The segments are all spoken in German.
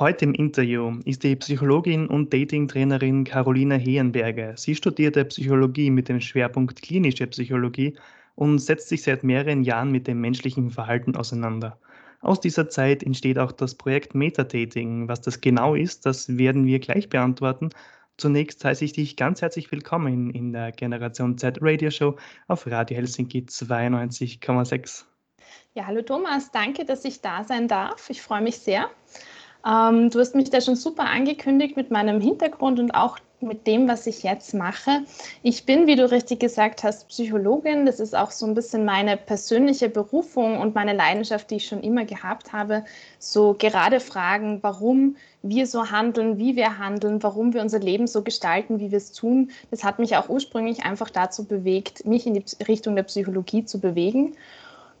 Heute im Interview ist die Psychologin und Dating-Trainerin Carolina Hehenberger. Sie studierte Psychologie mit dem Schwerpunkt klinische Psychologie und setzt sich seit mehreren Jahren mit dem menschlichen Verhalten auseinander. Aus dieser Zeit entsteht auch das Projekt Metadating. Was das genau ist, das werden wir gleich beantworten. Zunächst heiße ich dich ganz herzlich willkommen in der Generation Z Radio Show auf Radio Helsinki 92,6. Ja, hallo Thomas, danke, dass ich da sein darf. Ich freue mich sehr. Ähm, du hast mich da schon super angekündigt mit meinem Hintergrund und auch mit dem, was ich jetzt mache. Ich bin, wie du richtig gesagt hast, Psychologin. Das ist auch so ein bisschen meine persönliche Berufung und meine Leidenschaft, die ich schon immer gehabt habe. So gerade Fragen, warum wir so handeln, wie wir handeln, warum wir unser Leben so gestalten, wie wir es tun. Das hat mich auch ursprünglich einfach dazu bewegt, mich in die Richtung der Psychologie zu bewegen.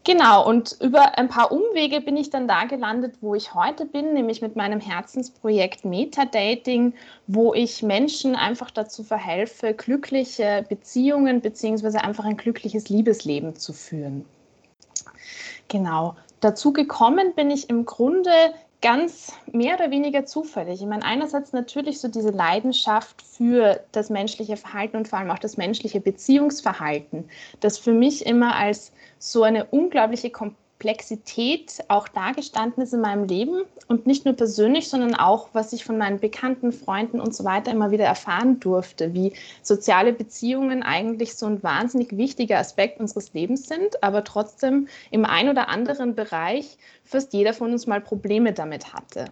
Genau, und über ein paar Umwege bin ich dann da gelandet, wo ich heute bin, nämlich mit meinem Herzensprojekt Metadating, wo ich Menschen einfach dazu verhelfe, glückliche Beziehungen beziehungsweise einfach ein glückliches Liebesleben zu führen. Genau, dazu gekommen bin ich im Grunde ganz mehr oder weniger zufällig. Ich meine, einerseits natürlich so diese Leidenschaft für das menschliche Verhalten und vor allem auch das menschliche Beziehungsverhalten, das für mich immer als so eine unglaubliche Komplexität auch dargestanden ist in meinem Leben und nicht nur persönlich, sondern auch, was ich von meinen Bekannten, Freunden und so weiter immer wieder erfahren durfte, wie soziale Beziehungen eigentlich so ein wahnsinnig wichtiger Aspekt unseres Lebens sind, aber trotzdem im ein oder anderen Bereich fast jeder von uns mal Probleme damit hatte.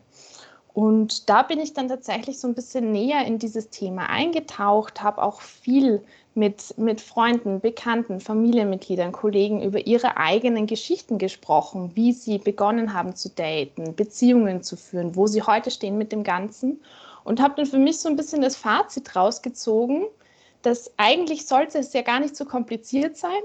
Und da bin ich dann tatsächlich so ein bisschen näher in dieses Thema eingetaucht, habe auch viel mit, mit Freunden, Bekannten, Familienmitgliedern, Kollegen über ihre eigenen Geschichten gesprochen, wie sie begonnen haben zu daten, Beziehungen zu führen, wo sie heute stehen mit dem Ganzen. Und habe dann für mich so ein bisschen das Fazit rausgezogen, dass eigentlich sollte es ja gar nicht so kompliziert sein,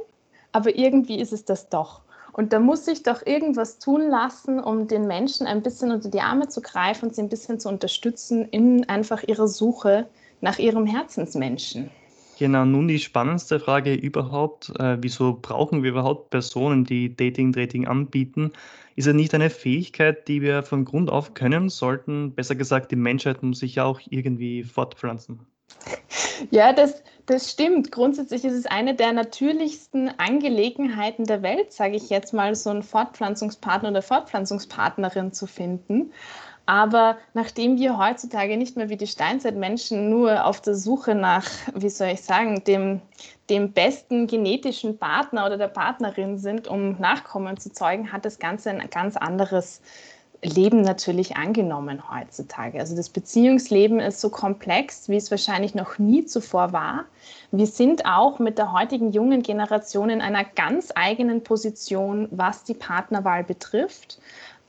aber irgendwie ist es das doch. Und da muss sich doch irgendwas tun lassen, um den Menschen ein bisschen unter die Arme zu greifen und sie ein bisschen zu unterstützen in einfach ihrer Suche nach ihrem Herzensmenschen. Genau, nun die spannendste Frage überhaupt. Äh, wieso brauchen wir überhaupt Personen, die Dating-Dating anbieten? Ist es nicht eine Fähigkeit, die wir von Grund auf können sollten? Besser gesagt, die Menschheit muss sich ja auch irgendwie fortpflanzen. Ja, das, das stimmt. Grundsätzlich ist es eine der natürlichsten Angelegenheiten der Welt, sage ich jetzt mal, so einen Fortpflanzungspartner oder Fortpflanzungspartnerin zu finden. Aber nachdem wir heutzutage nicht mehr wie die Steinzeitmenschen nur auf der Suche nach, wie soll ich sagen, dem, dem besten genetischen Partner oder der Partnerin sind, um Nachkommen zu zeugen, hat das Ganze ein ganz anderes Leben natürlich angenommen heutzutage. Also das Beziehungsleben ist so komplex, wie es wahrscheinlich noch nie zuvor war. Wir sind auch mit der heutigen jungen Generation in einer ganz eigenen Position, was die Partnerwahl betrifft.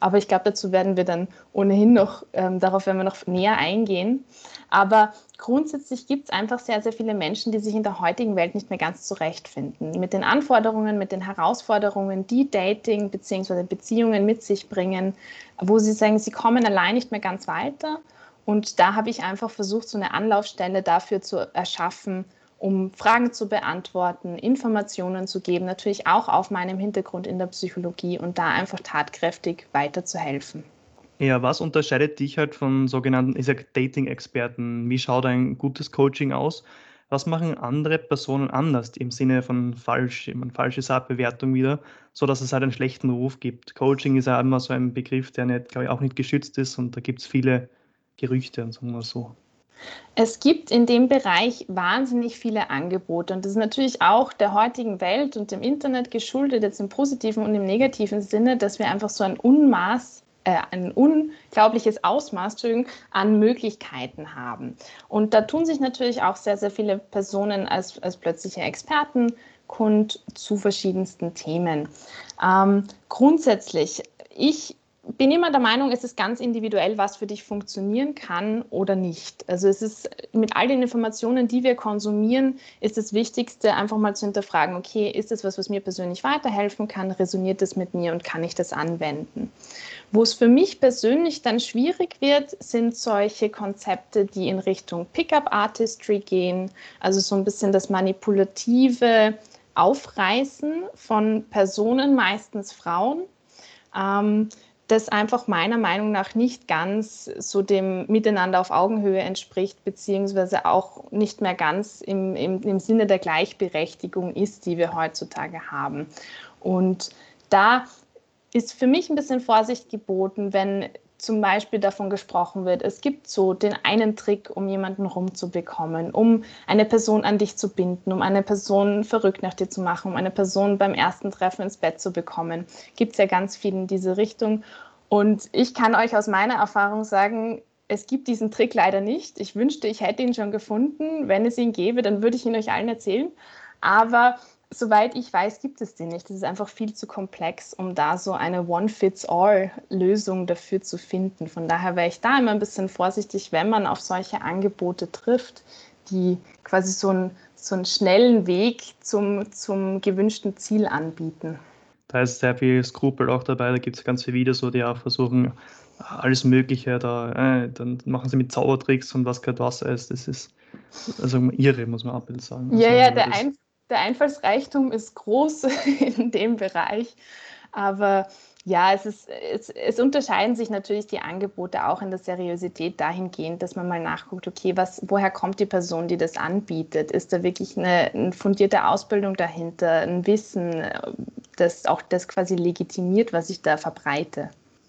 Aber ich glaube, dazu werden wir dann ohnehin noch, ähm, darauf werden wir noch näher eingehen. Aber grundsätzlich gibt es einfach sehr, sehr viele Menschen, die sich in der heutigen Welt nicht mehr ganz zurechtfinden. Mit den Anforderungen, mit den Herausforderungen, die Dating bzw. Beziehungen mit sich bringen, wo sie sagen, sie kommen allein nicht mehr ganz weiter. Und da habe ich einfach versucht, so eine Anlaufstelle dafür zu erschaffen, um Fragen zu beantworten, Informationen zu geben, natürlich auch auf meinem Hintergrund in der Psychologie und da einfach tatkräftig weiterzuhelfen. Ja, was unterscheidet dich halt von sogenannten Dating-Experten? Wie schaut ein gutes Coaching aus? Was machen andere Personen anders im Sinne von falsch, eine falsche Bewertung wieder, so dass es halt einen schlechten Ruf gibt? Coaching ist ja immer so ein Begriff, der nicht, glaube ich, auch nicht geschützt ist und da gibt es viele Gerüchte und sagen wir so. Es gibt in dem Bereich wahnsinnig viele Angebote und das ist natürlich auch der heutigen Welt und dem Internet geschuldet, jetzt im positiven und im negativen Sinne, dass wir einfach so ein Unmaß äh, ein unglaubliches Ausmaß an Möglichkeiten haben. Und da tun sich natürlich auch sehr, sehr viele Personen als, als plötzliche Experten kund zu verschiedensten Themen. Ähm, grundsätzlich, ich bin immer der Meinung, es ist ganz individuell, was für dich funktionieren kann oder nicht. Also es ist mit all den Informationen, die wir konsumieren, ist das Wichtigste, einfach mal zu hinterfragen, okay, ist das was, was mir persönlich weiterhelfen kann? Resoniert das mit mir und kann ich das anwenden? Wo es für mich persönlich dann schwierig wird, sind solche Konzepte, die in Richtung Pickup Artistry gehen, also so ein bisschen das manipulative Aufreißen von Personen, meistens Frauen. Ähm, das einfach meiner Meinung nach nicht ganz so dem Miteinander auf Augenhöhe entspricht, beziehungsweise auch nicht mehr ganz im, im, im Sinne der Gleichberechtigung ist, die wir heutzutage haben. Und da ist für mich ein bisschen Vorsicht geboten, wenn zum Beispiel davon gesprochen wird, es gibt so den einen Trick, um jemanden rumzubekommen, um eine Person an dich zu binden, um eine Person verrückt nach dir zu machen, um eine Person beim ersten Treffen ins Bett zu bekommen. Gibt es ja ganz viel in diese Richtung. Und ich kann euch aus meiner Erfahrung sagen, es gibt diesen Trick leider nicht. Ich wünschte, ich hätte ihn schon gefunden. Wenn es ihn gäbe, dann würde ich ihn euch allen erzählen. Aber soweit ich weiß, gibt es den nicht. Es ist einfach viel zu komplex, um da so eine One-Fits-All-Lösung dafür zu finden. Von daher wäre ich da immer ein bisschen vorsichtig, wenn man auf solche Angebote trifft, die quasi so einen, so einen schnellen Weg zum, zum gewünschten Ziel anbieten. Da ist sehr viel Skrupel auch dabei. Da gibt es ganz viele Videos, wo die auch versuchen, alles Mögliche da, äh, dann machen sie mit Zaubertricks und was gerade was ist. Das ist also irre, muss man auch sagen. Ja, also, ja, der, ein, der Einfallsreichtum ist groß in dem Bereich. Aber ja, es, ist, es, es, unterscheiden sich natürlich die Angebote auch in der Seriosität dahingehend, dass man mal nachguckt, okay, was, woher kommt die Person, die das anbietet? Ist da wirklich eine, eine fundierte Ausbildung dahinter, ein Wissen, das auch das quasi legitimiert, was ich da verbreite?